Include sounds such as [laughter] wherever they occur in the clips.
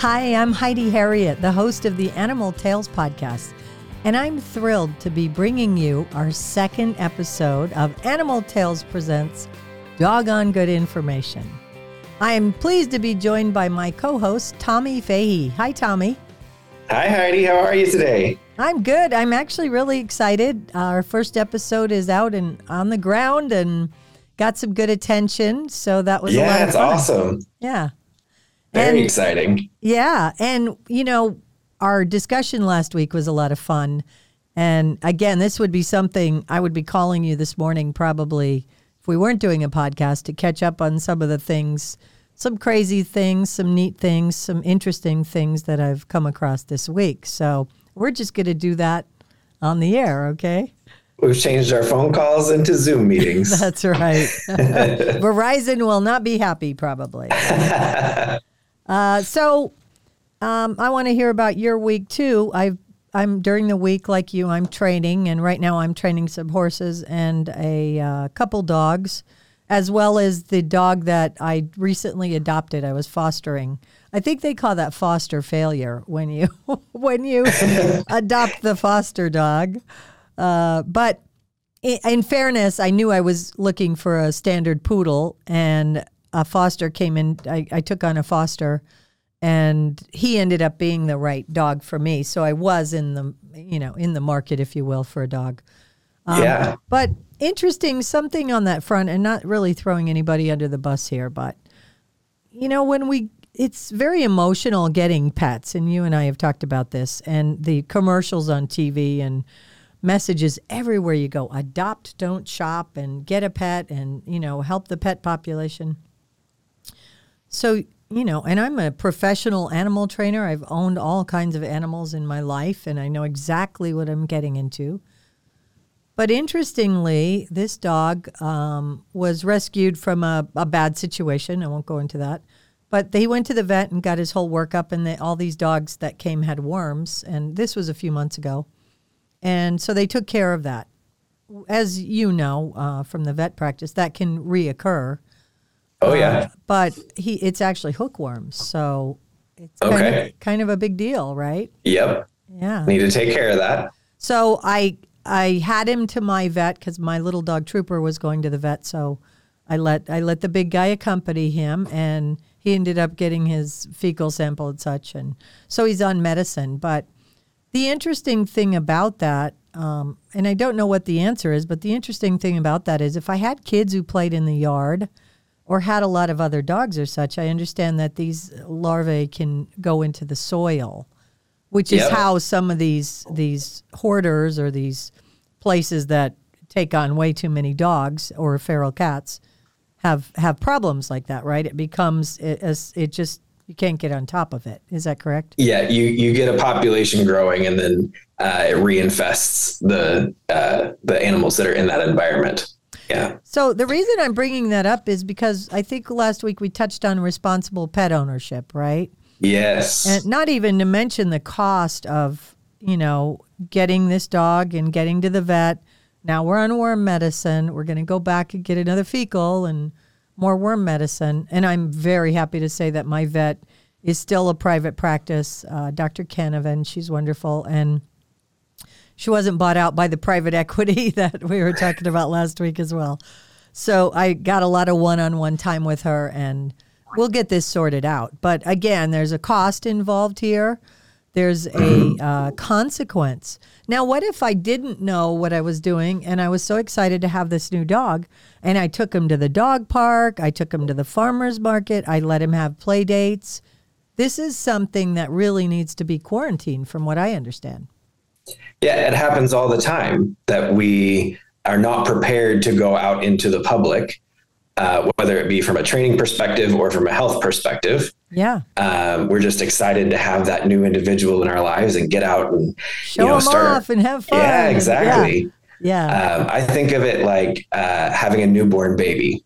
Hi, I'm Heidi Herriott, the host of the Animal Tales podcast, and I'm thrilled to be bringing you our second episode of Animal Tales Presents Doggone Good Information. I am pleased to be joined by my co host, Tommy Fahey. Hi, Tommy. Hi, Heidi. How are you today? I'm good. I'm actually really excited. Our first episode is out and on the ground and got some good attention. So that was yeah, a lot it's awesome. Yeah. Very And- exciting. Yeah. And, you know, our discussion last week was a lot of fun. And again, this would be something I would be calling you this morning, probably if we weren't doing a podcast, to catch up on some of the things, some crazy things, some neat things, some interesting things that I've come across this week. So we're just going to do that on the air, okay? We've changed our phone calls into Zoom meetings. [laughs] That's right. [laughs] Verizon will not be happy, probably. [laughs] Uh, so um, I want to hear about your week too. I've I'm during the week like you. I'm training, and right now I'm training some horses and a uh, couple dogs, as well as the dog that I recently adopted. I was fostering. I think they call that foster failure when you [laughs] when you [laughs] adopt the foster dog. Uh, but i- in fairness, I knew I was looking for a standard poodle, and a foster came in. I, I took on a foster, and he ended up being the right dog for me. So I was in the you know in the market, if you will, for a dog. Um, yeah. But interesting, something on that front, and not really throwing anybody under the bus here, but you know, when we, it's very emotional getting pets, and you and I have talked about this, and the commercials on TV and messages everywhere you go adopt, don't shop, and get a pet, and, you know, help the pet population. So, you know, and I'm a professional animal trainer. I've owned all kinds of animals in my life, and I know exactly what I'm getting into. But interestingly, this dog um, was rescued from a, a bad situation. I won't go into that. But they went to the vet and got his whole workup, and they, all these dogs that came had worms. And this was a few months ago. And so they took care of that. As you know uh, from the vet practice, that can reoccur. Oh, Uh, yeah. but he, it's actually hookworms. So it's kind, Okay. of, kind of a big deal, right? Yep. Yeah. Need to take care of that. So I I had him to my vet because my little dog Trooper was going to the vet. So I let I let the big guy accompany him, and he ended up getting his fecal sample and such, and so he's on medicine. But the interesting thing about that, um, and I don't know what the answer is, but the interesting thing about that is if I had kids who played in the yard or had a lot of other dogs or such, I understand that these larvae can go into the soil which is Yep. how some of these these hoarders or these places that take on way too many dogs or feral cats have have problems like that, right? It becomes it, as it just you can't get on top of it. Is that correct? Yeah, you you get a population growing, and then uh, it reinfests the uh, the animals that are in that environment. Yeah. So the reason I'm bringing that up is because I think last week we touched on responsible pet ownership, right? Yes. And not even to mention the cost of, you know, getting this dog and getting to the vet. Now we're on worm medicine. We're going to go back and get another fecal and more worm medicine. And I'm very happy to say that my vet is still a private practice, uh, Dr. Canavan. She's wonderful. And she wasn't bought out by the private equity [laughs] that we were talking about last week as well. So I got a lot of one on one time with her and we'll get this sorted out. But again, there's a cost involved here. There's a [clears throat] uh, consequence. Now, what if I didn't know what I was doing and I was so excited to have this new dog and I took him to the dog park, I took him to the farmer's market, I let him have play dates? This is something that really needs to be quarantined, from what I understand. Yeah, it happens all the time that we are not prepared to go out into the public, uh, whether it be from a training perspective or from a health perspective. Yeah. Um, we're just excited to have that new individual in our lives and get out and Show you know them start. off and have fun. yeah, exactly. Yeah. Um, I think of it like uh, having a newborn baby.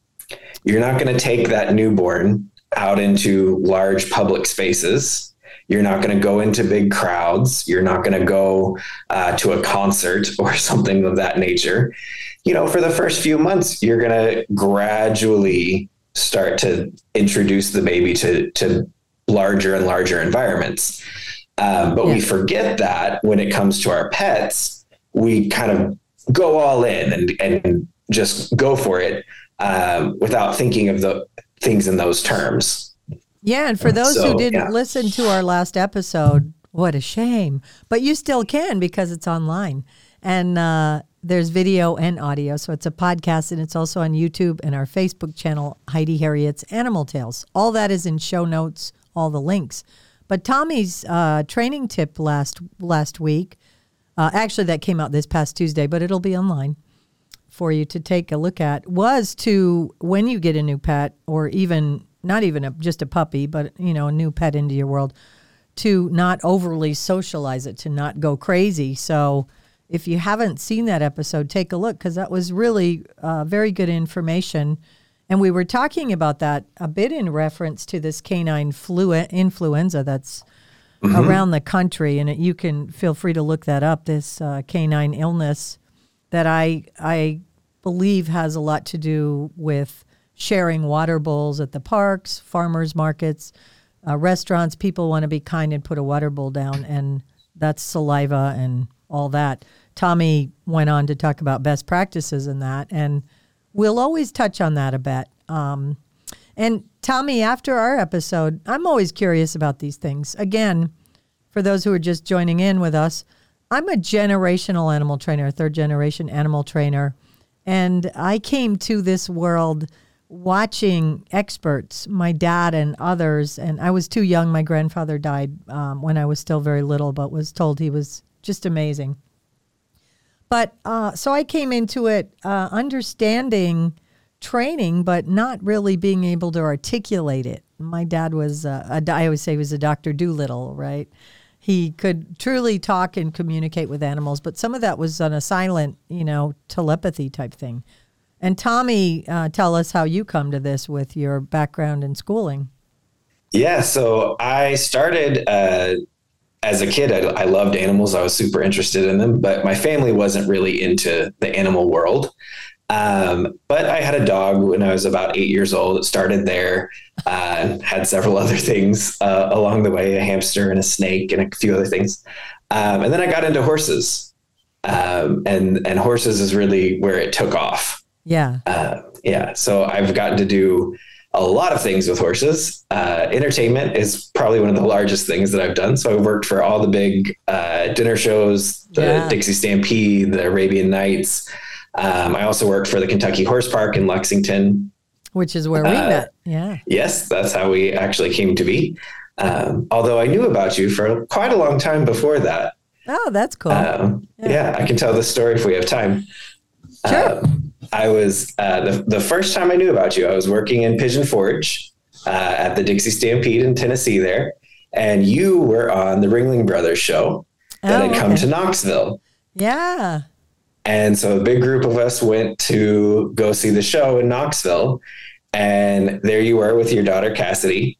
You're not going to take that newborn out into large public spaces. You're not going to go into big crowds. You're not going to go uh, to a concert [laughs] or something of that nature. You know, for the first few months, you're going to gradually start to introduce the baby to to larger and larger environments. Um, but yeah. we forget that when it comes to our pets, we kind of go all in and, and just go for it um, without thinking of the things in those terms. Yeah, and for those so, who didn't yeah. listen to our last episode, what a shame. But you still can because it's online. And uh, there's video and audio. So it's a podcast and it's also on YouTube and our Facebook channel, Heidi Herriott's Animal Tales. All that is in show notes, all the links. But Tommy's uh, training tip last last week, uh, actually that came out this past Tuesday, but it'll be online for you to take a look at was to when you get a new pet or even not even a, just a puppy but you know a new pet into your world to not overly socialize it to not go crazy so if you haven't seen that episode take a look because that was really uh, very good information and we were talking about that a bit in reference to this canine flu- influenza that's mm-hmm. around the country and it, you can feel free to look that up this uh, canine illness that I I believe has a lot to do with sharing water bowls at the parks, farmers markets, uh, restaurants. People want to be kind and put a water bowl down, and that's saliva and all that. Tommy went on to talk about best practices in that, and we'll always touch on that a bit. Um, and Tommy, after our episode, I'm always curious about these things. Again, for those who are just joining in with us, I'm a generational animal trainer, a third generation animal trainer. And I came to this world watching experts, my dad and others. And I was too young. My grandfather died um, when I was still very little, but was told he was just amazing. But uh, so I came into it uh, understanding training, but not really being able to articulate it. My dad was, uh, a, I always say, he was a Dr. Dolittle, right? he could truly talk and communicate with animals, but some of that was on a silent, you know, telepathy type thing. And Tommy, uh, tell us how you come to this with your background in schooling. Yeah, so I started uh, as a kid. I, I, loved animals. I was super interested in them, but my family wasn't really into the animal world. Um, but I had a dog when I was about eight years old. It started there. Uh, had several [laughs] other things uh, along the way, a hamster and a snake and a few other things. Um, and then I got into horses, um, and and horses is really where it took off. Yeah, uh, yeah. So I've gotten to do a lot of things with horses. Uh, entertainment is probably one of the largest things that I've done. So I've worked for all the big uh, dinner shows, the yeah. Dixie Stampede, the Arabian Nights. Um, I also worked for the Kentucky Horse Park in Lexington, which is where we uh, met. Yeah. Yes, that's how we actually came to be. Um, although I knew about you for quite a long time before that. Oh, that's cool. Um, yeah. yeah. I can tell the story if we have time. Sure. I was uh, the the first time I knew about you. I was working in Pigeon Forge uh, at the Dixie Stampede in Tennessee there, and you were on the Ringling Brothers show that oh, had come okay. to Knoxville. Yeah. And so a big group of us went to go see the show in Knoxville. And there you were with your daughter, Cassidy.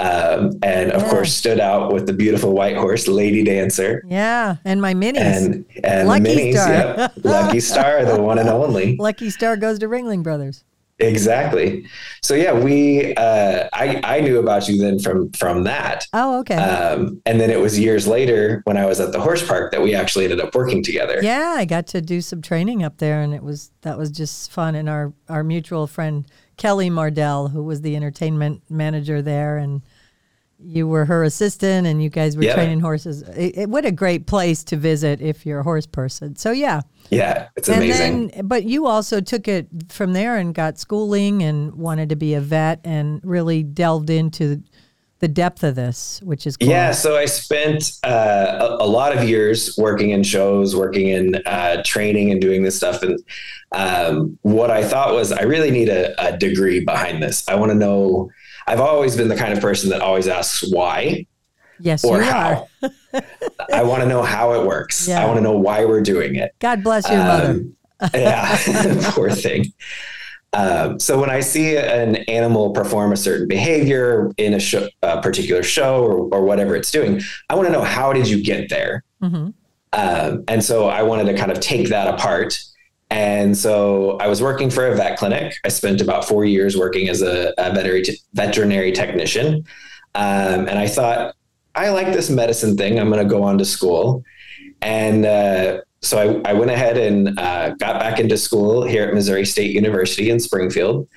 Um, and of yeah. course, stood out with the beautiful white horse, Lady Dancer. Yeah, and my minis. And, and Lucky minis, Star. Yep. Lucky Star, the [laughs] one and only. Lucky Star goes to Ringling Brothers. Exactly. So yeah, we uh, I I knew about you then from from that. Oh, okay. Um, and then it was years later when I was at the horse park that we actually ended up working together. Yeah, I got to do some training up there, and it was that was just fun. And our our mutual friend Kelly Mardell, who was the entertainment manager there, and you were her assistant and you guys were yeah. training horses. It, it, what a great place to visit if you're a horse person. So yeah. Yeah, it's amazing. Then, but you also took it from there and got schooling and wanted to be a vet and really delved into the depth of this, which is cool. Yeah, so I spent uh, a, a, lot of years working in shows, working in uh, training and doing this stuff. And um, what I thought was I really need a, a degree behind this. I want to know I've always been the kind of person that always asks why. Yes, or how. I want to know how it works. Yeah. I want to know why we're doing it. God bless your um, mother. yeah, [laughs] poor thing. Um, so when I see an animal perform a certain behavior in a, show, a particular show or, or, whatever it's doing, I want to know how did you get there. Mm-hmm. Um, and so I wanted to kind of take that apart and so I was working for a vet clinic. I spent about four years working as a, a veterinary, veterinary technician. Um, and I thought, I like this medicine thing. I'm going to go on to school. And uh, so I, I, went ahead and uh, got back into school here at Missouri State University in Springfield.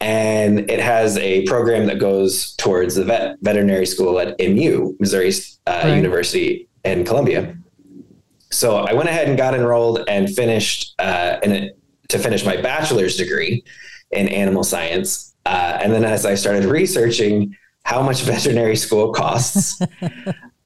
And it has a program that goes towards the vet, veterinary school at MU, Missouri uh, right. University in Columbia. So I went ahead and got enrolled and finished uh, in to finish my bachelor's degree in animal science. Uh, and then as I started researching how much [laughs] veterinary school costs, [laughs]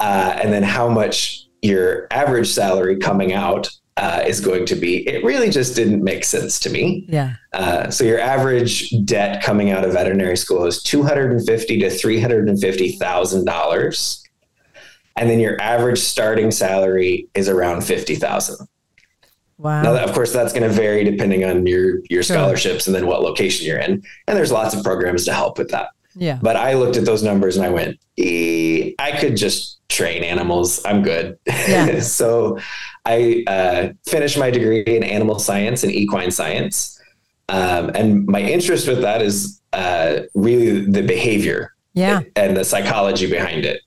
uh, and then how much your average salary coming out uh, is going to be, it really just didn't make sense to me. Yeah. Uh, so your average debt coming out of veterinary school is two hundred and fifty to three hundred and fifty thousand dollars, and then your average starting salary is around fifty thousand. Wow. Now, of course, that's going to vary depending on your your sure. scholarships and then what location you're in, and there's lots of programs to help with that. Yeah. But I looked at those numbers and I went, e- I could just train animals. I'm good. Yeah. [laughs] so I uh, finished my degree in animal science and equine science. Um, and my interest with that is uh, really the behavior yeah. and the psychology behind it.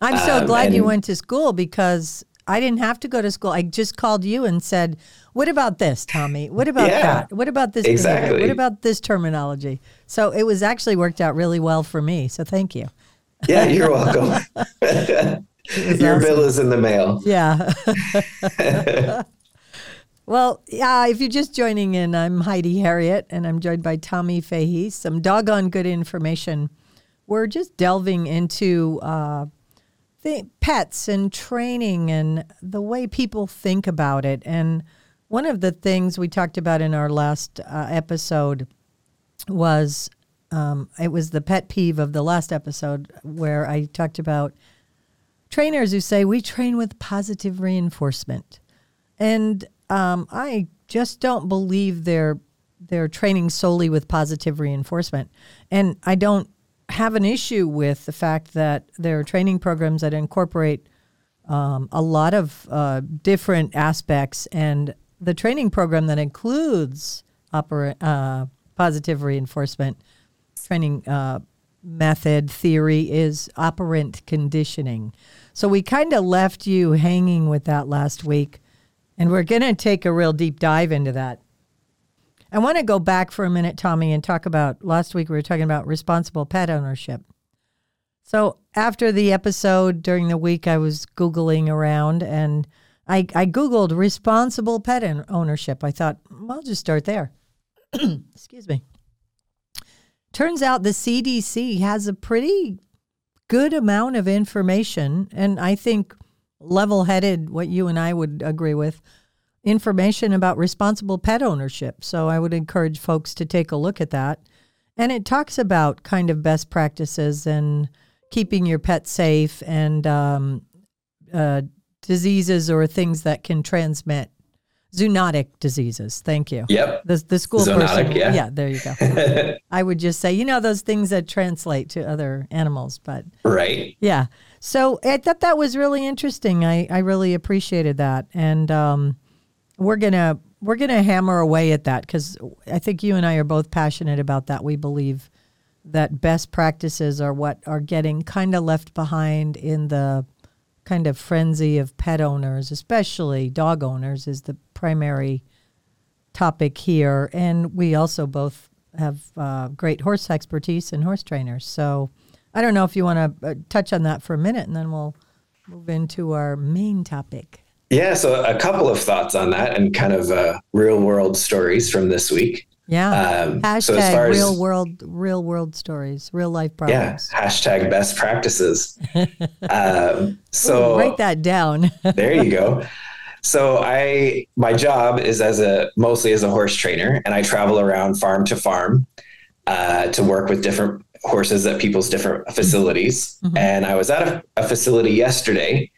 I'm so um, glad you went to school because I didn't have to go to school. I just called you and said, "What about this, Tommy? What about yeah, that? What about this? Exactly. Behavior? What about this terminology?" So it was actually worked out really well for me. So thank you. Yeah, you're welcome. [laughs] Your awesome. bill is in the mail. Yeah. [laughs] well, yeah, if you're just joining in, I'm Heidi Herriott, and I'm joined by Tommy Fahey. Some doggone good information. We're just delving into uh, the pets and training and the way people think about it. And one of the things we talked about in our last uh, episode was um, it was the pet peeve of the last episode where I talked about trainers who say we train with positive reinforcement, and um, I just don't believe they're they're training solely with positive reinforcement, and I don't have an issue with the fact that there are training programs that incorporate um, a lot of uh, different aspects, and the training program that includes opera, uh, positive reinforcement training uh, method theory is operant conditioning. So we kind of left you hanging with that last week, and we're going to take a real deep dive into that. I want to go back for a minute, Tommy, and talk about last week we were talking about responsible pet ownership. So after the episode during the week, I was Googling around and I, I Googled responsible pet ownership. I thought, well, I'll just start there. [clears throat] Excuse me. Turns out the CDC has a pretty good amount of information, and I think level headed, what you and I would agree with, information about responsible pet ownership. So I would encourage folks to take a look at that. And it talks about kind of best practices and keeping your pet safe and um, uh, diseases or things that can transmit zoonotic diseases. Thank you. Yep. The, the school Zoonotic, person. Yeah. yeah, there you go. [laughs] I would just say, you know, those things that translate to other animals, but right. Yeah. So I thought that was really interesting. I, I really appreciated that. And um, we're gonna we're gonna hammer away at that because I think you and I are both passionate about that. We believe that best practices are what are getting kind of left behind in the kind of frenzy of pet owners, especially dog owners, is the primary topic here. And we also both have uh, great horse expertise and horse trainers. So I don't know if you want to uh, touch on that for a minute and then we'll move into our main topic. Yeah, so a couple of thoughts on that and kind of uh, real world stories from this week. Yeah. Um, hashtag so as far real as, world, real world stories, real life problems. Yeah. Hashtag best practices. [laughs] um, so Ooh, write that down. [laughs] there you go. So I, my job is as a mostly as a horse trainer, and I travel around farm to farm uh, to work with different horses at people's different facilities. Mm-hmm. And I was at a, a facility yesterday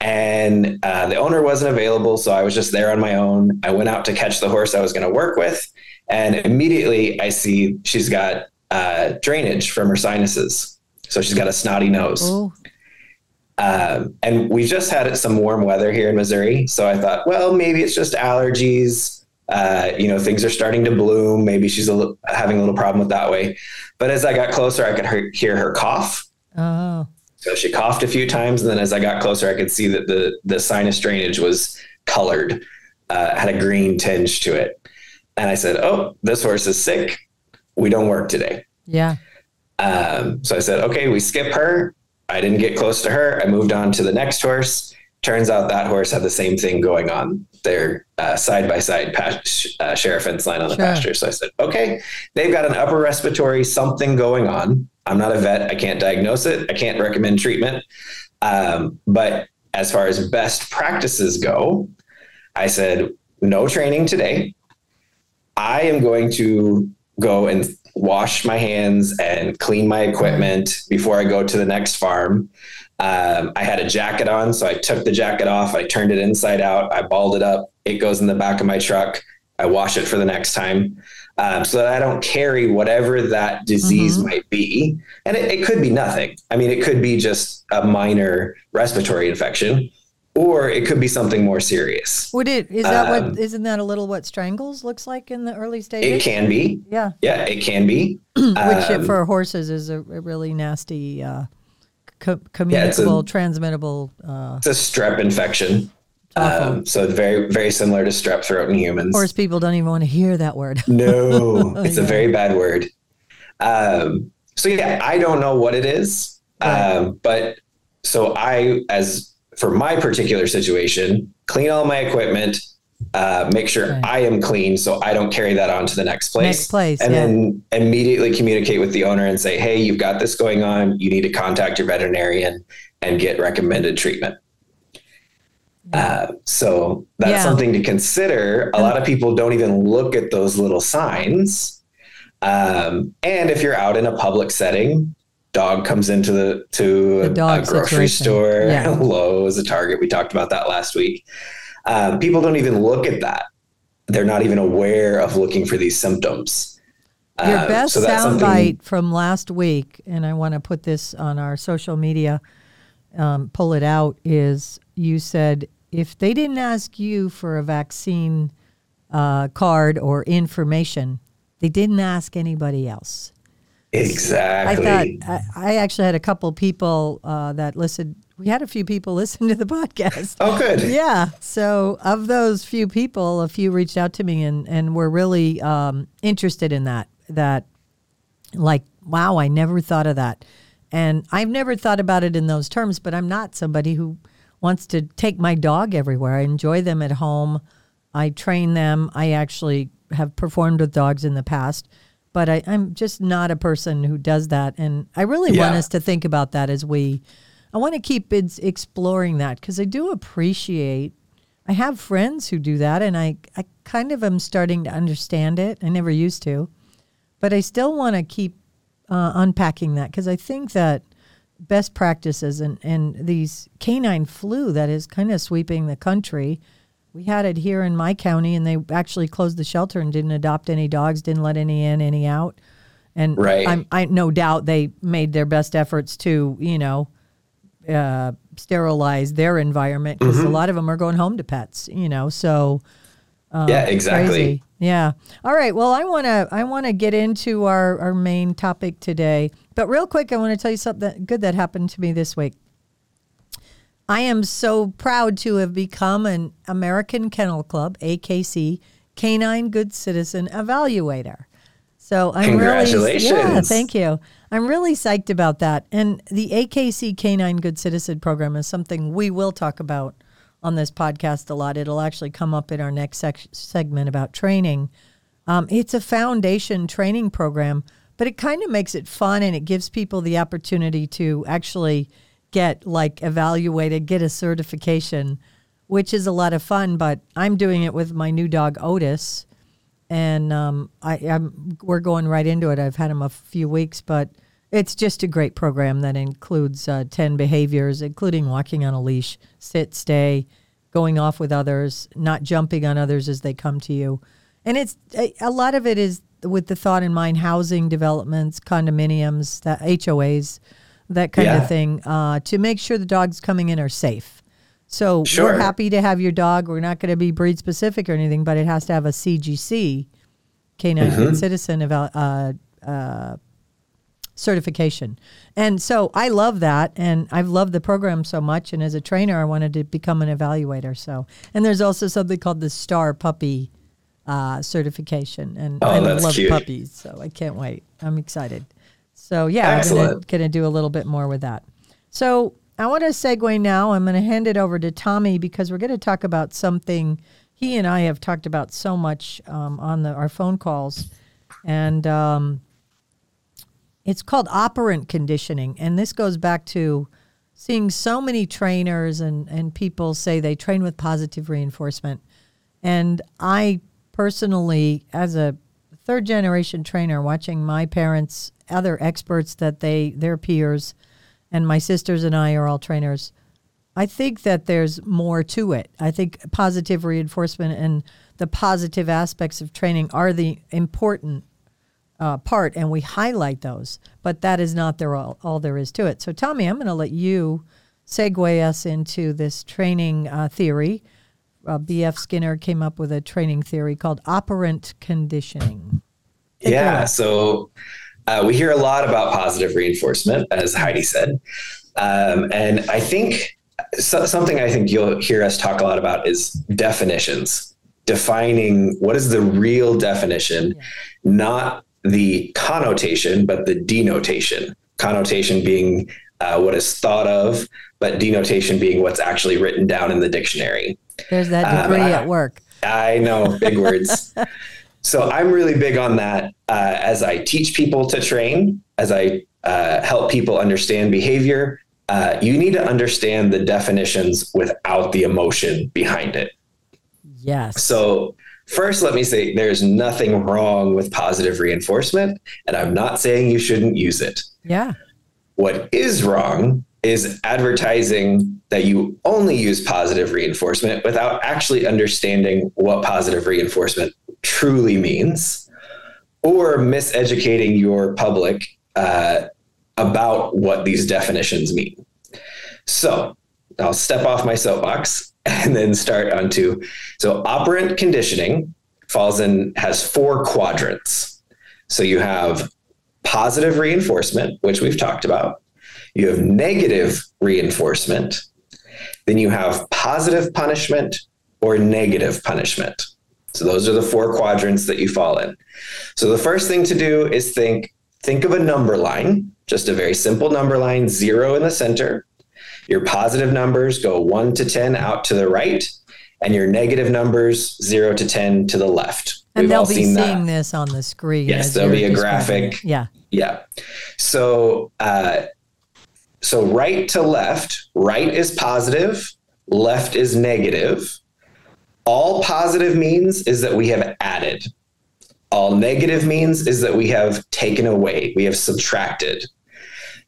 and uh, the owner wasn't available so i was just there on my own. I went out to catch the horse i was going to work with and immediately i see she's got uh, drainage from her sinuses. So she's got a snotty nose. Um, and we just had some warm weather here in missouri so i thought well maybe it's just allergies. Uh, you know things are starting to bloom. Maybe she's having a little problem with that way. But as i got closer i could hear her cough. Oh, So she coughed a few times, and then as I got closer, I could see that the the sinus drainage was colored, uh, had a green tinge to it. And I said, "Oh, this horse is sick. We don't work today." yeah. Um, so I said, "Okay, we skip her." I didn't get close to her. I moved on to the next horse. Turns out that horse had the same thing going on. They're side by side uh, share a fence line on the Sure. pasture. So I said, okay, they've got an upper respiratory something going on. I'm not a vet. I can't diagnose it. I can't recommend treatment. Um, but as far as best practices go, I said, no training today. I am going to go and wash my hands and clean my equipment before I go to the next farm. Um, I had a jacket on, so I took the jacket off. I turned it inside out. I balled it up. It goes in the back of my truck. I wash it for the next time um, so that I don't carry whatever that disease Mhm. might be. And it, it could be nothing. I mean, it could be just a minor respiratory infection, or it could be something more serious. Would it is that Um, what isn't that a little what strangles looks like in the early stages? It can be. Yeah, Yeah, it can be. [clears throat] which Um, for horses is a, really nasty, uh, co- Yeah, a- communicable, transmittable. Uh, It's a strep infection. Um, so very, very similar to strep throat in humans. Horse people don't even want to hear that word. [laughs] No, it's a very bad word. Um, so yeah, I don't know what it is. Right. Um, but so I, as for my particular situation, clean all my equipment, uh, make sure Right. I am clean so I don't carry that on to the next place. Next place, and yeah. then immediately communicate with the owner and say, hey, you've got this going on. You need to contact your veterinarian and get recommended treatment. Uh, so that's Yeah. something to consider. A lot of people don't even look at those little signs. Um, and if you're out in a public setting, dog comes into the to The a, a grocery situation. store, Yeah. [laughs] Lowe's, a Target. We talked about that last week. Um, people don't even look at that. They're not even aware of looking for these symptoms. Your Um, best so soundbite from last week, and I want to put this on our social media, um, pull it out, is you said if they didn't ask you for a vaccine uh, card or information, they didn't ask anybody else. Exactly. I thought I, I actually had a couple people uh, that listened. We had a few people [laughs] listen to the podcast. oh, good. Yeah. So of those few people, a few reached out to me and, and were really um, interested in that. That, like, wow, I never thought of that. And I've never thought about it in those terms, but I'm not somebody who wants to take my dog everywhere. I enjoy them at home. I train them. I actually have performed with dogs in the past, but I, I'm just not a person who does that. And I really want us to think about that as we, I want to keep exploring that because I do appreciate. I have friends who do that, and I, I kind of am starting to understand it. I never used to, but I still want to keep uh, unpacking that because I think that best practices and, and these canine flu that is kind of sweeping the country. We had it here in my county, and they actually closed the shelter and didn't adopt any dogs, didn't let any in, any out. And Right. I'm, I no doubt they made their best efforts to, you know, uh, sterilize their environment because a lot of them are going home to pets, you know. So Um, yeah, exactly. Crazy. Yeah. All right. Well, I want to I want to get into our our main topic today, but real quick, I want to tell you something good that happened to me this week. I am so proud to have become an American Kennel Club (AKC) Canine Good Citizen Evaluator. So I'm really yeah, thank you. I'm really psyched about that. And the AKC Canine Good Citizen program is something we will talk about on this podcast a lot. It'll actually come up in our next sec- segment about training. Um, it's a foundation training program, but it kind of makes it fun and it gives people the opportunity to actually get like evaluated, get a certification, which is a lot of fun. But I'm doing it with my new dog Otis, and um, I, I'm we're going right into it. I've had him a few weeks, but it's just a great program that includes uh, ten behaviors, including walking on a leash, sit, stay, going off with others, not jumping on others as they come to you, and it's a, lot of it is with the thought in mind: housing developments, condominiums, that HOAs, that kind Yeah. of thing, uh, to make sure the dogs coming in are safe. So Sure. we're happy to have your dog. We're not going to be breed specific or anything, but it has to have a CGC, Canine Good Citizen eval- uh, uh, certification. And so I love that. And I've loved the program so much. And as a trainer, I wanted to become an evaluator. So, and there's also something called the Star Puppy uh, certification. And Oh, I love cute. puppies. So I can't wait. I'm excited. So, yeah, I'm going to do a little bit more with that. So, I want to segue now. I'm going to hand it over to Tommy because we're going to talk about something he and I have talked about so much um, on the, our phone calls. And um, it's called operant conditioning. And this goes back to seeing so many trainers and, and people say they train with positive reinforcement. And I personally, as a third generation trainer, watching my parents, other experts that they, their peers, and my sisters and I are all trainers. I think that there's more to it. I think positive reinforcement and the positive aspects of training are the important uh, part, and we highlight those. But that is not there all, all there is to it. So, Tommy, I'm going to let you segue us into this training uh, theory. Uh, B.F. Skinner came up with a training theory called operant conditioning. Take yeah. So uh, we hear a lot about positive reinforcement, as Heidi said. Um, and I think so, something I think you'll hear us talk a lot about is definitions, defining what is the real definition, not the connotation, but the denotation. Connotation being uh, what is thought of, but denotation being what's actually written down in the dictionary. There's that Um, degree I- at work. I know, big words. [laughs] So I'm really big on that uh, as I teach people to train, as I uh, help people understand behavior. Uh, you need to understand the definitions without the emotion behind it. Yes. So, first, let me say there's nothing wrong with positive reinforcement, and I'm not saying you shouldn't use it. yeah. What is wrong is advertising that you only use positive reinforcement without actually understanding what positive reinforcement truly means, or miseducating your public uh, about what these definitions mean. So I'll step off my soapbox [laughs] and then start onto. So operant conditioning falls in has four quadrants. So you have positive reinforcement, which we've talked about. You have negative reinforcement. Then you have positive punishment or negative punishment. So those are the four quadrants that you fall in. So the first thing to do is think think of a number line, just a very simple number line, 0 in the center. Your positive numbers go 1 to 10 out to the right and your negative numbers 0 to 10 to the left. And We've they'll all be seen seeing that. this on the screen. Yes, there'll be a graphic. it. Yeah. Yeah. So, uh, so right to left, right is positive, left is negative. All positive means is that we have added. All negative means is that we have taken away, we have subtracted.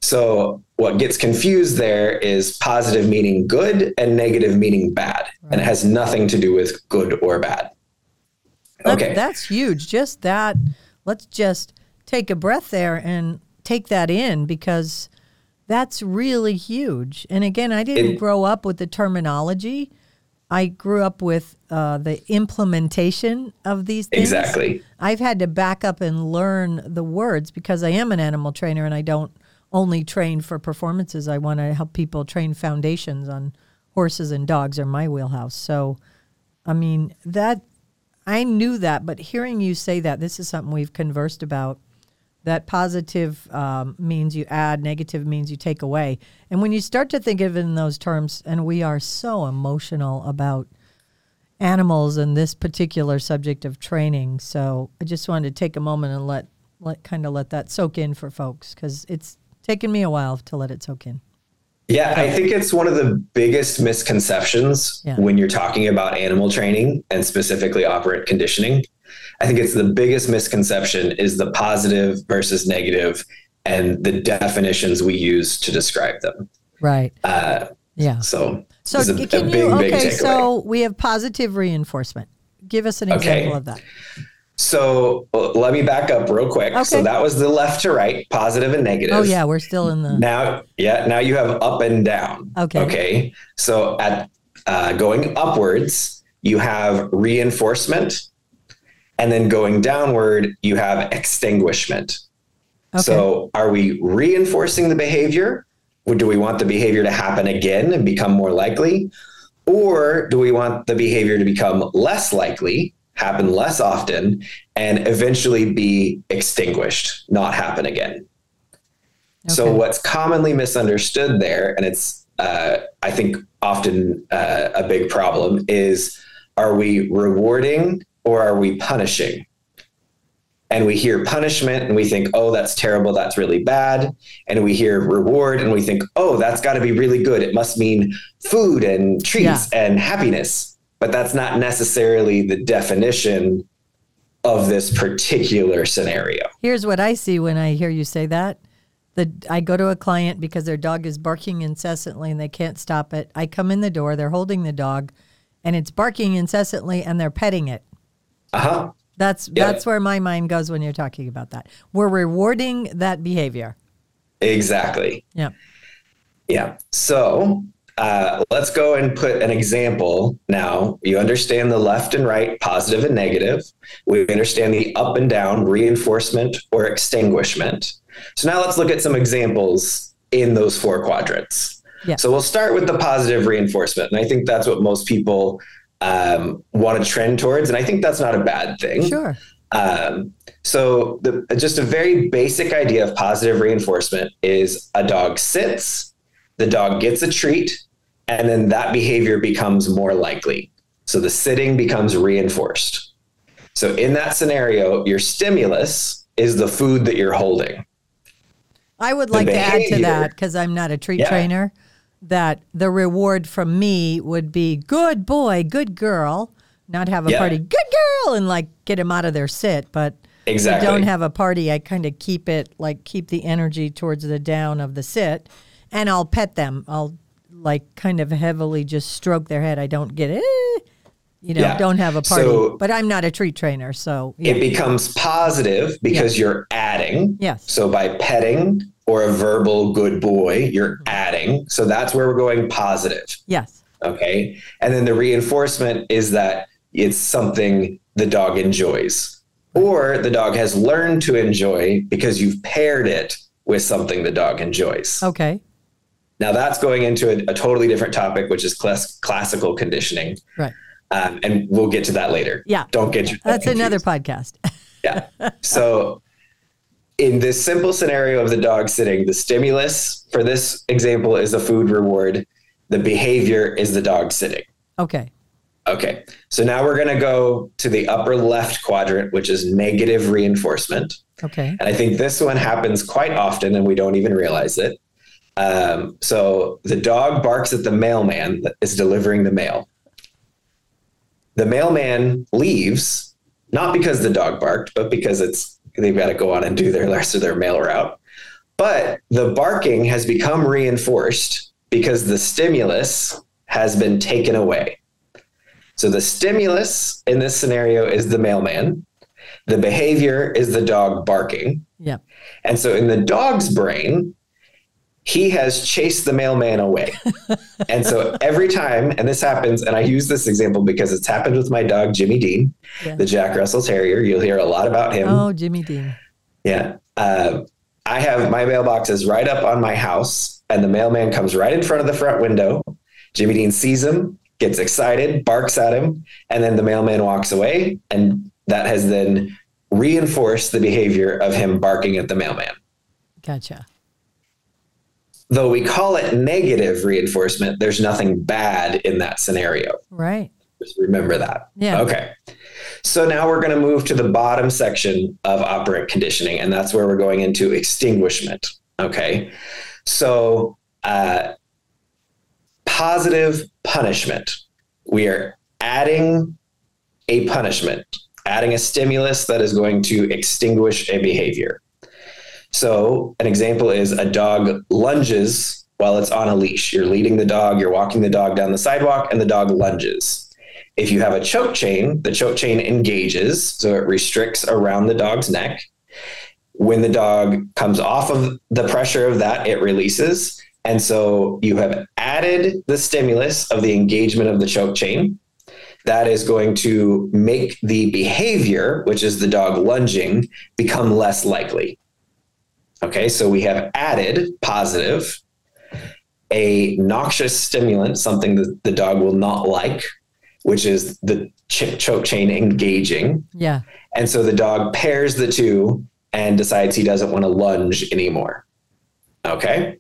So, what gets confused there is positive meaning good and negative meaning bad. And it has nothing to do with good or bad. Okay. that's huge. Just that. Let's just take a breath there and take that in because that's really huge. And again, I didn't It- grow up with the terminology. I grew up with uh, the implementation of these things. Exactly. I've had to back up and learn the words because I am an animal trainer and I don't only train for performances. I want to help people train foundations on horses and dogs are my wheelhouse. So, I mean, that I knew that, but hearing you say that, this is something we've conversed about. That positive um, means you add, negative means you take away. And when you start to think of it in those terms, and we are so emotional about animals and this particular subject of training, so I just wanted to take a moment and let let kind of let that soak in for folks because it's taken me a while to let it soak in. Yeah, I think it's one of the biggest misconceptions Yeah. when you're talking about animal training and specifically operant conditioning. I think it's the biggest misconception is the positive versus negative and the definitions we use to describe them. Right. Uh, Yeah. so, So a, can a big, you okay? So we have positive reinforcement. Give us an Okay. example of that. So let me back up real quick. Okay. So that was the left to right, positive and negative. Oh yeah, we're still in the Now, yeah, now you have up and down. Okay. Okay. So at uh, going upwards, you have reinforcement, and then going downward, you have extinguishment. Okay. So, are we reinforcing the behavior? Or do we want the behavior to happen again and become more likely? Or do we want the behavior to become less likely, happen less often, and eventually be extinguished, not happen again? So, what's commonly misunderstood there, and it's, uh, I think, often uh, a big problem, is are we rewarding or are we punishing? And we hear punishment and we think, oh, that's terrible. That's really bad. And we hear reward and we think, oh, that's got to be really good. It must mean food and treats and happiness. But that's not necessarily the definition of this particular scenario. Here's what I see when I hear you say that. The I go to a client because their dog is barking incessantly and they can't stop it. I come in the door, they're holding the dog, and it's barking incessantly and they're petting it. Uh huh. That's Yeah. that's where my mind goes when you're talking about that. We're rewarding that behavior. Exactly. Yeah. Yeah. So uh, let's go and put an example now. You understand the left and right, positive and negative. We understand the up and down, reinforcement or extinguishment. So now let's look at some examples in those four quadrants. Yeah. So we'll start with the positive reinforcement. And I think that's what most people um, want to trend towards. And I think that's not a bad thing. Sure. Um, so the just a very basic idea of positive reinforcement is a dog sits, the dog gets a treat, and then that behavior becomes more likely. So the sitting becomes reinforced. So in that scenario, your stimulus is the food that you're holding. I would like to add to that because I'm not a treat Yeah. trainer. That the reward from me would be good boy, good girl, not have a Yeah. party, good girl, and like get him out of their sit. But Exactly. if I don't have a party, I kind of keep it like keep the energy towards the down of the sit, and I'll pet them. I'll like kind of heavily just stroke their head. I don't get it, you know, Yeah. don't have a party. So- but I'm not a treat trainer, so yeah. It becomes positive because you're adding. Yes. So by petting or a verbal good boy, you're adding. So that's where we're going positive. yes, Okay. And then the reinforcement is that it's something the dog enjoys or the dog has learned to enjoy because you've paired it with something the dog enjoys. okay, Now that's going into a, a totally different topic, which is class, classical conditioning. right, Um, and we'll get to that later. Yeah. Don't get your that's another podcast. yeah. So in this simple scenario of the dog sitting, the stimulus for this example is a food reward. The behavior is the dog sitting. okay, Okay. So now we're going to go to the upper left quadrant, which is negative reinforcement. okay, And I think this one happens quite often and we don't even realize it. Um, so the dog barks at the mailman that is delivering the mail. The mailman leaves, not because the dog barked, but because it's they've got to go on and do their [laughs] rest of their mail route. But the barking has become reinforced because the stimulus has been taken away. So the stimulus in this scenario is the mailman. The behavior is the dog barking. yeah, And so in the dog's brain, he has chased the mailman away. [laughs] and so every time, and this happens, and I use this example because it's happened with my dog, Jimmy Dean, Yeah. the Jack Russell Terrier. You'll hear a lot about him. Oh, Jimmy Dean. Yeah. Uh, I have my mailbox is right up on my house, and the mailman comes right in front of the front window. Jimmy Dean sees him, gets excited, barks at him, and then the mailman walks away. And that has then reinforced the behavior of him barking at the mailman. Gotcha. Though we call it negative reinforcement, there's nothing bad in that scenario. Right. Just remember that. Yeah. Okay. So now we're going to move to the bottom section of operant conditioning, and that's where we're going into extinguishment. Okay. So, uh, positive punishment. We are adding a punishment, adding a stimulus that is going to extinguish a behavior. So, an example is a dog lunges while it's on a leash. You're leading the dog, you're walking the dog down the sidewalk, and the dog lunges. If you have a choke chain, the choke chain engages, so it restricts around the dog's neck. When the dog comes off of the pressure of that, it releases. And so you have added the stimulus of the engagement of the choke chain. That is going to make the behavior, which is the dog lunging, become less likely. Okay, so we have added positive a noxious stimulant, something that the dog will not like, which is the ch- choke chain engaging. Yeah. And so the dog pairs the two and decides he doesn't want to lunge anymore. Okay.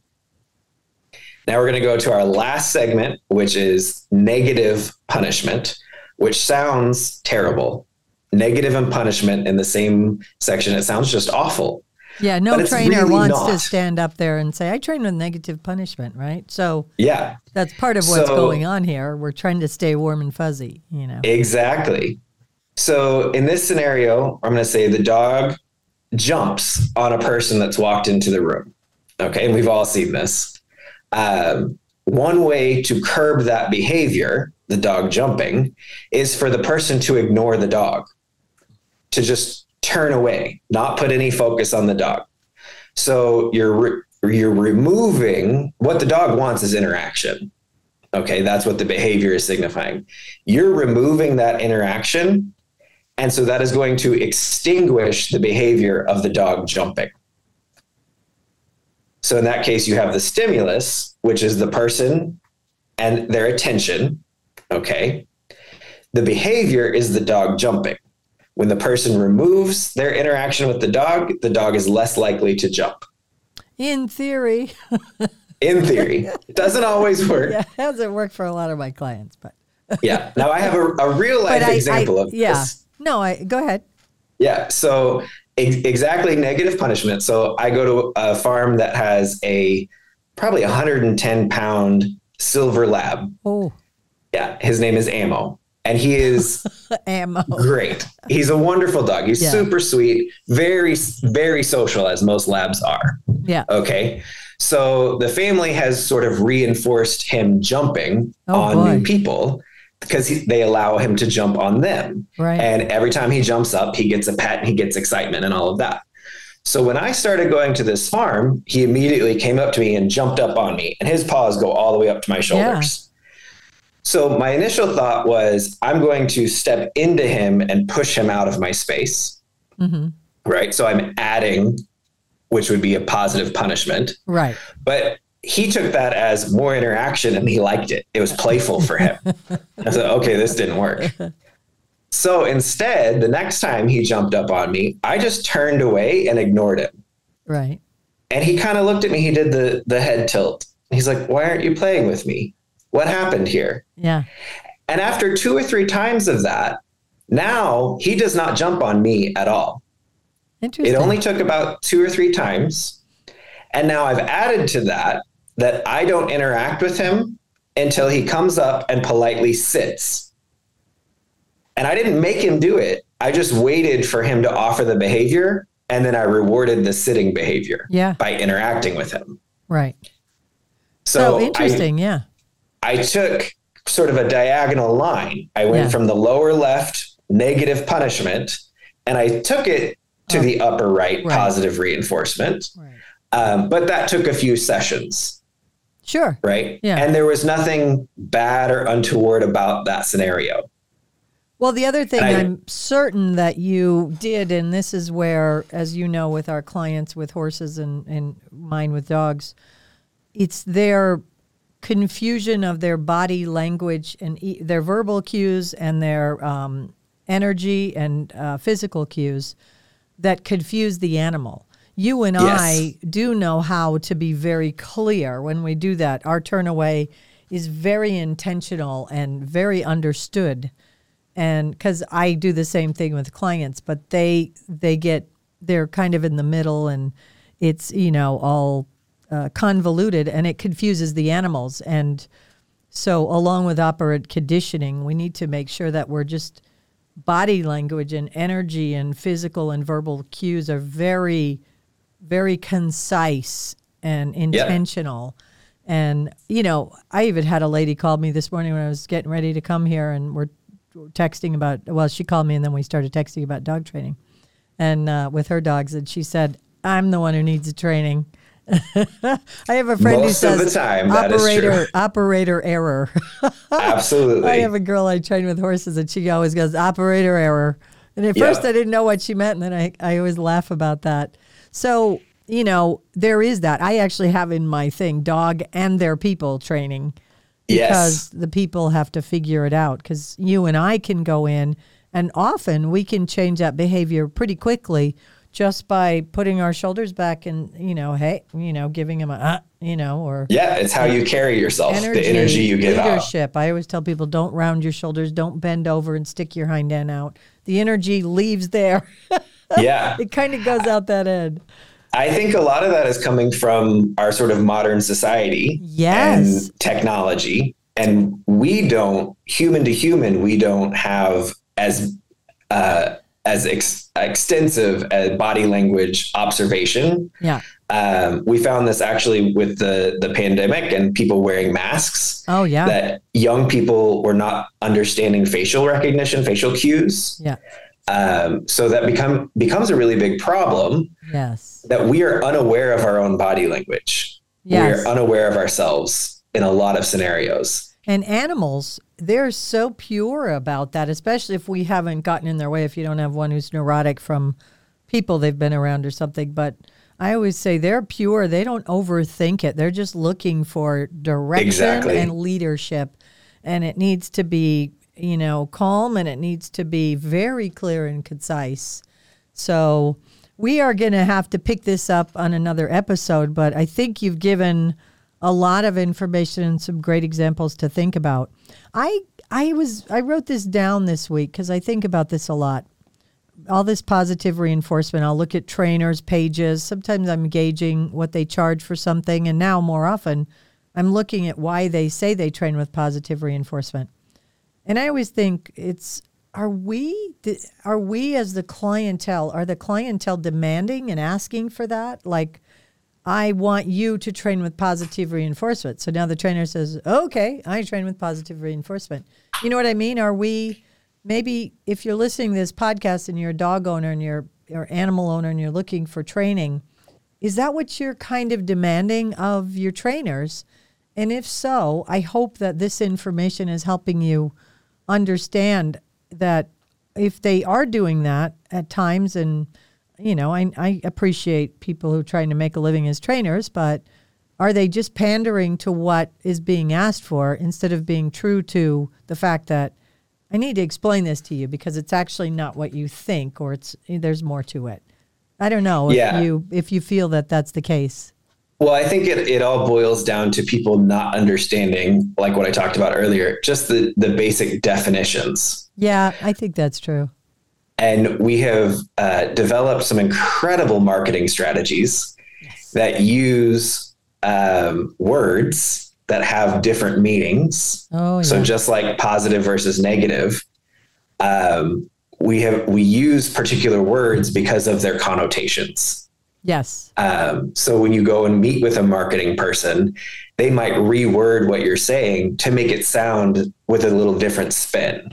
Now we're going to go to our last segment, which is negative punishment, which sounds terrible. Negative and punishment in the same section. It sounds just awful. Yeah, no trainer really wants to stand up there and say, I train with negative punishment, right? So Yeah, that's part of what's So- going on here. We're trying to stay warm and fuzzy, you know. exactly. So in this scenario, I'm going to say the dog jumps on a person that's walked into the room. Okay, and we've all seen this. Um, one way to curb that behavior, the dog jumping, is for the person to ignore the dog, to just turn away, not put any focus on the dog. So you're re- you're removing what the dog wants is interaction. Okay, that's what the behavior is signifying. You're removing that interaction, and so that is going to extinguish the behavior of the dog jumping. So in that case, you have the stimulus, which is the person and their attention. Okay. The behavior is the dog jumping. When the person removes their interaction with the dog, the dog is less likely to jump. In theory, [laughs] In theory, it doesn't always [laughs] work. yeah, it hasn't worked for a lot of my clients, but [laughs] Yeah. Now I have a, a real life I, example I of yeah. this. No, I go ahead. Yeah. So ex- exactly negative punishment. So I go to a farm that has a probably 110 pound silver lab. Oh, Yeah. His name is Ammo. And he is [laughs] ammo. great. He's a wonderful dog. He's Yeah. super sweet, very, very social, as most labs are. Yeah. Okay. So the family has sort of reinforced him jumping Oh, on boy. new people because he, they allow him to jump on them. Right. And every time he jumps up, he gets a pet and he gets excitement and all of that. So when I started going to this farm, he immediately came up to me and jumped up on me, and his paws go all the way up to my shoulders. So my initial thought was, I'm going to step into him and push him out of my space. hmm Right. So I'm adding, which would be a positive punishment. Right. But he took that as more interaction and he liked it. It was playful for him. I said, okay, this didn't work. So instead, the next time he jumped up on me, I just turned away and ignored him. Right. And he kind of looked at me. He did the the head tilt. He's like, "Why aren't you playing with me? What happened here?" Yeah. And after two or three times of that, now he does not jump on me at all. Interesting. It only took about two or three times. And now I've added to that that I don't interact with him until he comes up and politely sits. And I didn't make him do it. I just waited for him to offer the behavior and then I rewarded the sitting behavior yeah. by interacting with him. Right. So So, interesting. yeah. I, took sort of a diagonal line. I went Yeah. from the lower left negative punishment and I took it to Oh. the upper right, Right. positive reinforcement. Right. Um, but that took a few sessions, Sure. right? Yeah. And there was nothing bad or untoward about that scenario. Well, the other thing I- I'm certain that you did, and this is where, as you know, with our clients with horses and, and mine with dogs, it's their confusion of their body language and e- their verbal cues and their um, energy and uh, physical cues that confuse the animal. You and Yes. I do know how to be very clear when we do that. Our turn away is very intentional and very understood and because I do the same thing with clients, but they they get they're kind of in the middle, and it's you know all uh, convoluted, and it confuses the animals. And so, along with operant conditioning, we need to make sure that we're just body language and energy and physical and verbal cues are very, very concise and intentional. And you know, I even had a lady call me this morning when I was getting ready to come here, and we're texting about. Well, she called me, and then we started texting about dog training, and uh, with her dogs, and she said, "I'm the one who needs the training." [laughs] I have a friend Most who of says the time, operator [laughs] operator error. [laughs] Absolutely. I have a girl I train with horses, and she always goes operator error. And at Yeah. first, I didn't know what she meant, and then I I always laugh about that. So you know, there is that. I actually have in my thing dog and their people training because Yes. the people have to figure it out. Because you and I can go in, and often we can change that behavior pretty quickly just by putting our shoulders back and, you know, hey, you know, giving them a, uh, you know, or Yeah, it's how you carry yourself, energy, the energy you give out. leadership. I always tell people don't round your shoulders, don't bend over and stick your hind end out. The energy leaves there. [laughs] Yeah. it kind of goes out that end. I think a lot of that is coming from our sort of modern society Yes. and technology. And we don't, human to human, we don't have as uh, as ex- extensive a body language observation. Yeah. Um, we found this actually with the the pandemic and people wearing masks. Oh yeah. That young people were not understanding facial recognition, facial cues. yeah. Um, so that become becomes a really big problem Yes. that we are unaware of our own body language. Yes. We are unaware of ourselves in a lot of scenarios. And animals, they're so pure about that, especially if we haven't gotten in their way, if you don't have one who's neurotic from people they've been around or something. But I always say they're pure. They don't overthink it. They're just looking for direction Exactly. and leadership. And it needs to be, you know, calm and it needs to be very clear and concise. So we are going to have to pick this up on another episode, but I think you've given a lot of information and some great examples to think about. I I was I wrote this down this week cuz I think about this a lot. All this positive reinforcement. I'll look at trainers' pages. Sometimes I'm gauging what they charge for something and now more often I'm looking at why they say they train with positive reinforcement. And I always think it's are we are we as the clientele are the clientele demanding and asking for that like I want you to train with positive reinforcement. So now the trainer says, "Okay, I train with positive reinforcement." You know what I mean? Are we maybe if you're listening to this podcast and you're a dog owner and you're or animal owner and you're looking for training, is that what you're kind of demanding of your trainers? And if so, I hope that this information is helping you understand that if they are doing that at times, and you know, I, I appreciate people who are trying to make a living as trainers, but are they just pandering to what is being asked for instead of being true to the fact that I need to explain this to you because it's actually not what you think, or it's eh, there's more to it. I don't know if Yeah. you if you feel that that's the case. Well, I think it, it all boils down to people not understanding, like what I talked about earlier, just the, the basic definitions. Yeah, I think that's true. And we have uh, developed some incredible marketing strategies that use um, words that have different meanings. Oh, yeah. So just like positive versus negative, um, we have we use particular words because of their connotations. yes. Um, so when you go and meet with a marketing person, they might reword what you're saying to make it sound with a little different spin.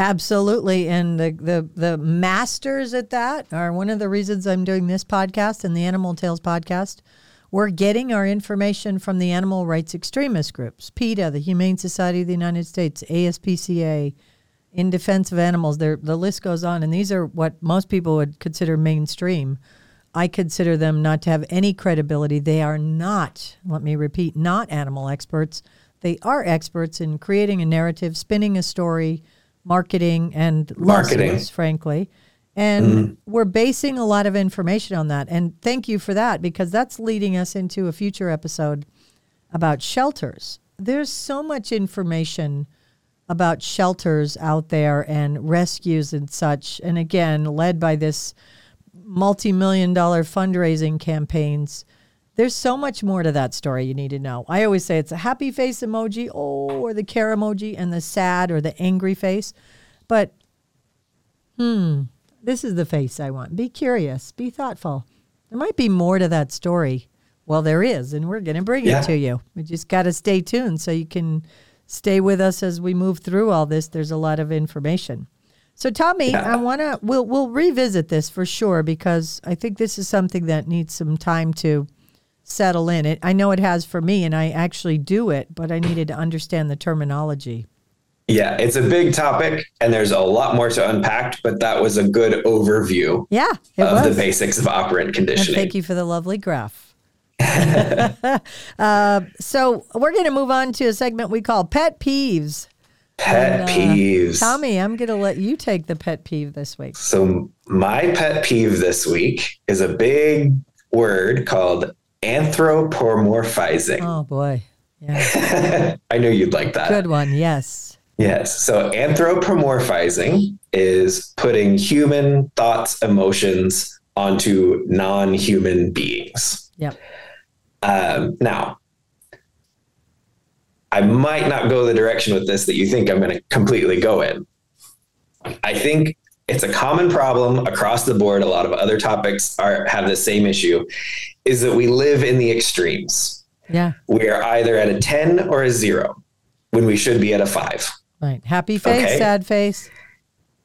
Absolutely. And the, the, the masters at that are one of the reasons I'm doing this podcast and the Animal Tales podcast. We're getting our information from the animal rights extremist groups PETA, the Humane Society of the United States, ASPCA, In Defense of Animals. There, the list goes on. And these are what most people would consider mainstream. I consider them not to have any credibility. They are not, let me repeat, not animal experts. They are experts in creating a narrative, spinning a story, marketing, and Marketing. lawsuits, frankly. And mm-hmm. we're basing a lot of information on that. And thank you for that because that's leading us into a future episode about shelters. There's so much information about shelters out there and rescues and such. And again, led by this multi million dollar fundraising campaigns. There's so much more to that story you need to know. I always say it's a happy face emoji, oh, or the care emoji, and the sad or the angry face. But, hmm, this is the face I want. Be curious, be thoughtful. There might be more to that story. Well, there is, and we're going to bring Yeah. it to you. We just got to stay tuned so you can stay with us as we move through all this. There's a lot of information. So, Tommy, Yeah. I want to we'll we'll revisit this for sure because I think this is something that needs some time to settle in. It I know it has for me, and I actually do it, but I needed to understand the terminology. Yeah, it's a big topic and there's a lot more to unpack, but that was a good overview Yeah, it of was. the basics of operant And conditioning. thank you for the lovely graph. uh, [laughs] so we're going to move on to a segment we call pet peeves. Pet And, uh, peeves. Tommy, I'm going to let you take the pet peeve this week. So my pet peeve this week is a big word called anthropomorphizing. Oh boy, yeah, [laughs] I knew you'd like that. good one. Yes. Yes. So anthropomorphizing is putting human thoughts, emotions onto non-human beings. Yep. Um, now, I might not go the direction with this that you think I'm going to completely go in. I think it's a common problem across the board. A lot of other topics are have the same issue. Is that we live in the extremes. Yeah. We are either at a ten or a zero, when we should be at a five. Right. Happy face, Okay. sad face.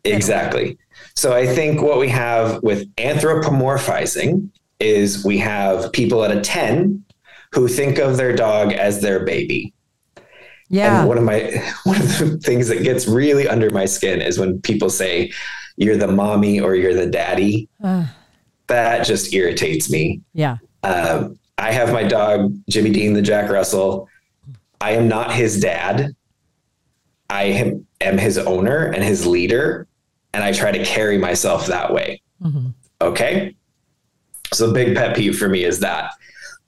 Exactly. So I think what we have with anthropomorphizing is we have people at a 10 who think of their dog as their baby. Yeah. And one of my [laughs] one of the things that gets really under my skin is when people say you're the mommy or you're the daddy. Uh, That just irritates me. yeah. Um, I have my dog Jimmy Dean, the Jack Russell. I am not his dad. I am, am his owner and his leader, and I try to carry myself that way. Mhm. Okay. So, big pet peeve for me is that.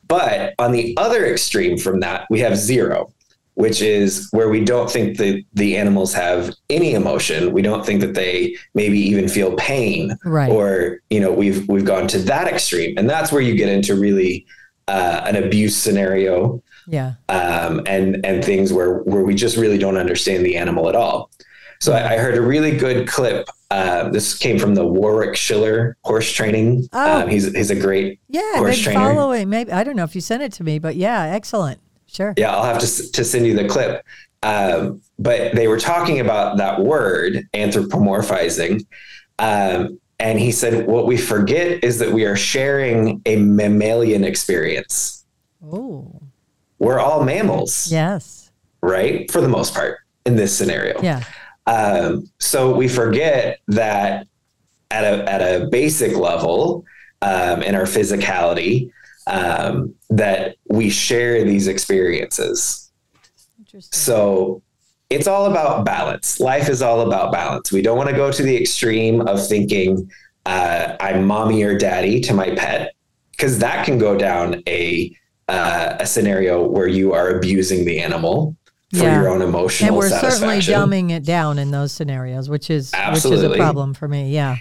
But on the other extreme from that, we have zero, which is where we don't think that the animals have any emotion. We don't think that they maybe even feel pain Right. or you know we've we've gone to that extreme and that's where you get into really uh, an abuse scenario yeah. um, and and things where where we just really don't understand the animal at all so I, I heard a really good clip uh, this came from the Warwick Schiller horse training Oh. um, he's he's a great Yeah. Horse trainer. follow it. Maybe I don't know if you sent it to me, but yeah, excellent. Sure. yeah I'll have to to send you the clip um, but they were talking about that word anthropomorphizing um, and he said what we forget is that we are sharing a mammalian experience Oh. we're all mammals Yes. right for the most part in this scenario Yeah. um, so we forget that at a at a basic level um, in our physicality um, that we share these experiences so it's all about balance. Life is all about balance. We don't want to go to the extreme of thinking uh, I'm mommy or daddy to my pet, because that can go down a uh, a scenario where you are abusing the animal for Yeah. your own emotional and we're certainly dumbing it down in those scenarios, which is which is a problem for me. Yeah.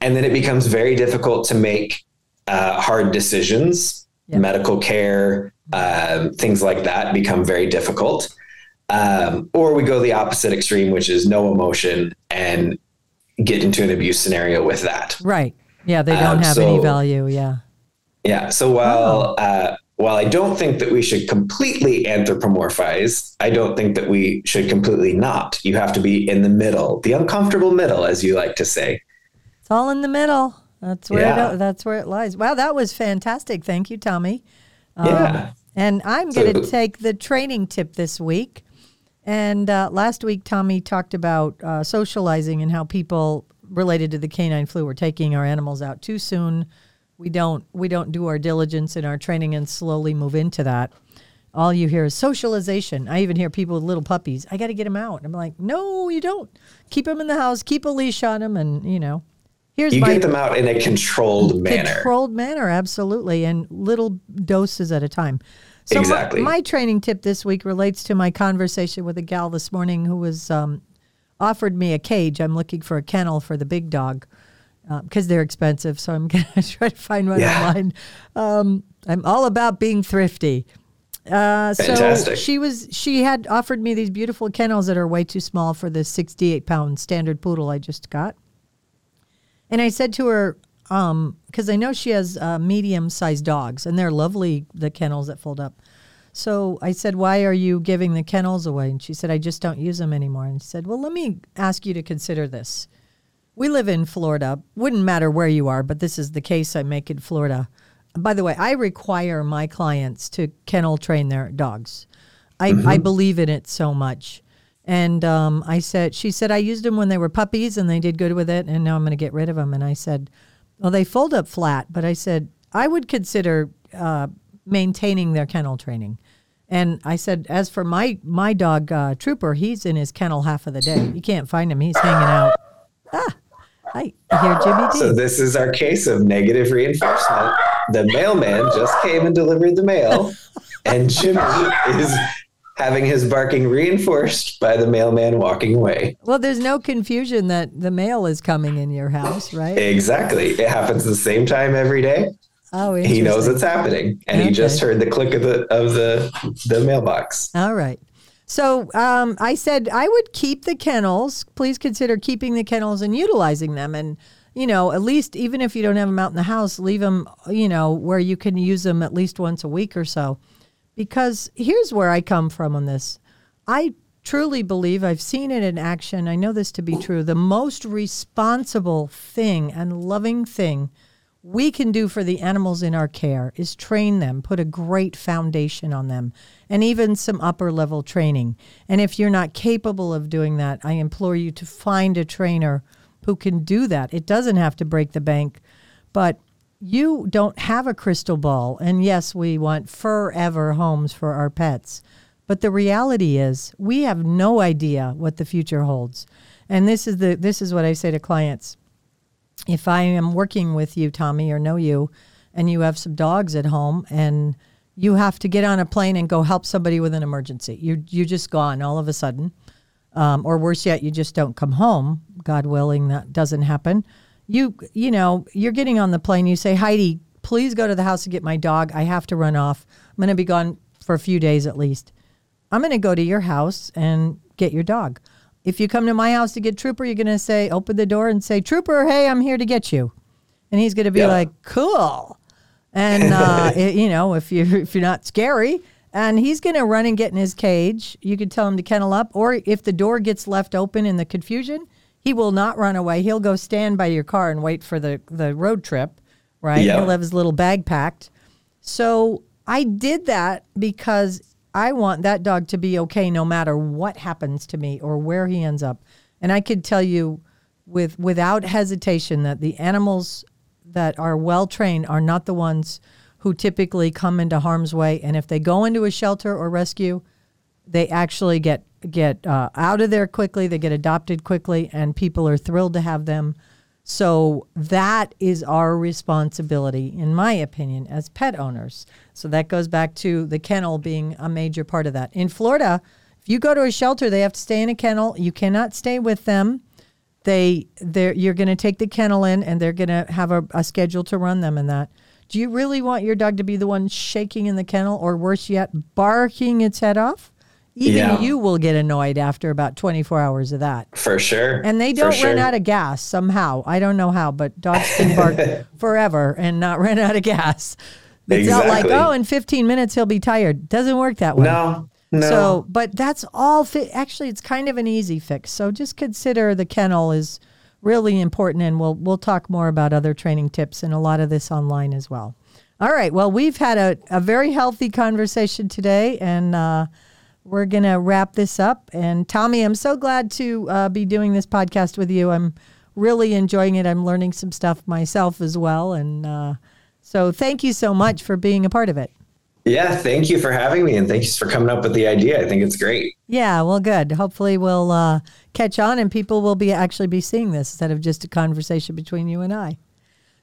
and then it becomes very difficult to make uh, hard decisions. Medical care, um, things like that become very difficult. Um, or we go the opposite extreme, which is no emotion and get into an abuse scenario with that. Right. Yeah. They don't Um, have any value. Yeah. Yeah. So while uh, while I don't think that we should completely anthropomorphize, I don't think that we should completely not. You have to be in the middle, the uncomfortable middle, as you like to say. It's all in the middle. That's where Yeah. it, that's where it lies. Wow, that was fantastic. Thank you, Tommy. Um, yeah. And I'm going to So- take the training tip this week. And uh, last week, Tommy talked about uh, socializing and how people related to the canine flu were taking our animals out too soon. We don't we don't do our diligence in our training and slowly move into that. All you hear is socialization. I even hear people with little puppies. I got to get them out. I'm like, no, you don't. Keep them in the house. Keep a leash on them, and you know, here's You my get them out in a controlled [laughs] manner. controlled manner, absolutely, and little doses at a time. So my- Exactly. My, training tip this week relates to my conversation with a gal this morning who was um, offered me a cage. I'm looking for a kennel for the big dog because they're expensive. So I'm [laughs] going to try to find one Yeah. online. Um, I'm all about being thrifty. Uh, so she was she had offered me these beautiful kennels that are way too small for the 68 pound standard poodle I just got. And I said to her, because I know she has uh, medium sized dogs, and they're lovely, the kennels that fold up. So I said, Why are you giving the kennels away? And she said, I just don't use them anymore. And she said, Well, let me ask you to consider this. We live in Florida. Wouldn't matter where you are, but this is the case I make in Florida. By the way, I require my clients to kennel train their dogs. I, I believe in it so much. And um, I said, she said, I used them when they were puppies and they did good with it. And now I'm going to get rid of them. And I said, well, they fold up flat. But I said, I would consider uh, maintaining their kennel training. And I said, as for my my dog uh, Trooper, he's in his kennel half of the day. You can't find him; he's hanging out. Ah, hi, I hear Jimmy D. So this is our case of negative reinforcement. The mailman just came and delivered the mail, and Jimmy is having his barking reinforced by the mailman walking away. well, there's no confusion that the mail is coming in your house, right? Exactly. It happens the same time every day. Oh, He knows it's happening, and he just heard the click of the of the the mailbox. All right. So um, I said I would keep the kennels. Please consider keeping the kennels and utilizing them. And, you know, at least even if you don't have them out in the house, leave them, you know, where you can use them at least once a week or so. Because here's where I come from on this. I truly believe I've seen it in action. I know this to be true. The most responsible thing and loving thing we can do for the animals in our care is train them, put a great foundation on them, and even some upper level training. And if you're not capable of doing that, I implore you to find a trainer who can do that. It doesn't have to break the bank, but you don't have a crystal ball. And yes, we want forever homes for our pets. But the reality is, we have no idea what the future holds. And this is the this is what I say to clients if I am working with you, Tommy, or know you, and you have some dogs at home and you have to get on a plane and go help somebody with an emergency, you you're just gone all of a sudden, um, or worse yet, you just don't come home. God willing, that doesn't happen. You you know you're getting on the plane. You say, Heidi, please go to the house and get my dog. I have to run off. I'm going to be gone for a few days at least. I'm going to go to your house and get your dog. If you come to my house to get Trooper, you're going to say, open the door and say, Trooper, hey, I'm here to get you. And he's going to be Yeah. like, cool. And, uh, [laughs] it- you know, if you're, if you're not scary, and he's going to run and get in his cage, you could tell him to kennel up. Or if the door gets left open in the confusion, he will not run away. He'll go stand by your car and wait for the, the road trip, right? Yeah. He'll have his little bag packed. So I did that because I want that dog to be okay no matter what happens to me or where he ends up. And I could tell you with without hesitation that the animals that are well trained are not the ones who typically come into harm's way. And if they go into a shelter or rescue, they actually get get uh, out of there quickly. They get adopted quickly, and people are thrilled to have them. So that is our responsibility, in my opinion, as pet owners. So that goes back to the kennel being a major part of that. In Florida, if you go to a shelter, they have to stay in a kennel. You cannot stay with them. They, they're, you're going to take the kennel in, and they're going to have a, a schedule to run them and that. Do you really want your dog to be the one shaking in the kennel, or worse yet, barking its head off? Even Yeah. you will get annoyed after about 24 hours of that. For sure. And they don't sure. run out of gas somehow. I don't know how, but dogs can bark [laughs] forever and not run out of gas. It's not like, oh, in 15 minutes he'll be tired. Doesn't work that way. No, no. So, but that's all. Fi- Actually, it's kind of an easy fix. So just consider the kennel is really important, and we'll we'll talk more about other training tips and a lot of this online as well. All right. Well, we've had a, a very healthy conversation today, and uh, we're gonna wrap this up. And Tommy, I'm so glad to uh, be doing this podcast with you. I'm really enjoying it. I'm learning some stuff myself as well, and uh, so thank you so much for being a part of it. yeah, thank you for having me and thanks for coming up with the idea. I think it's great. Yeah, well, good. Hopefully, we'll uh, catch on, and people will be actually be seeing this instead of just a conversation between you and I.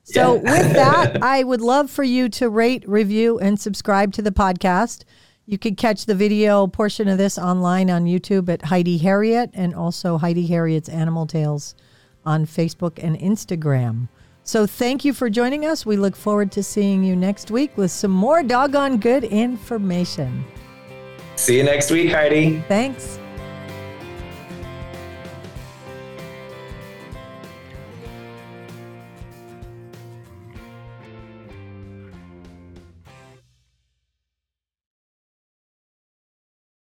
So, Yeah. with that, [laughs] I would love for you to rate, review, and subscribe to the podcast. You can catch the video portion of this online on YouTube at Heidi Herriott and also Heidi Herriott's Animal Tales on Facebook and Instagram. So, thank you for joining us. We look forward to seeing you next week with some more doggone good information. See you next week, Heidi. Thanks.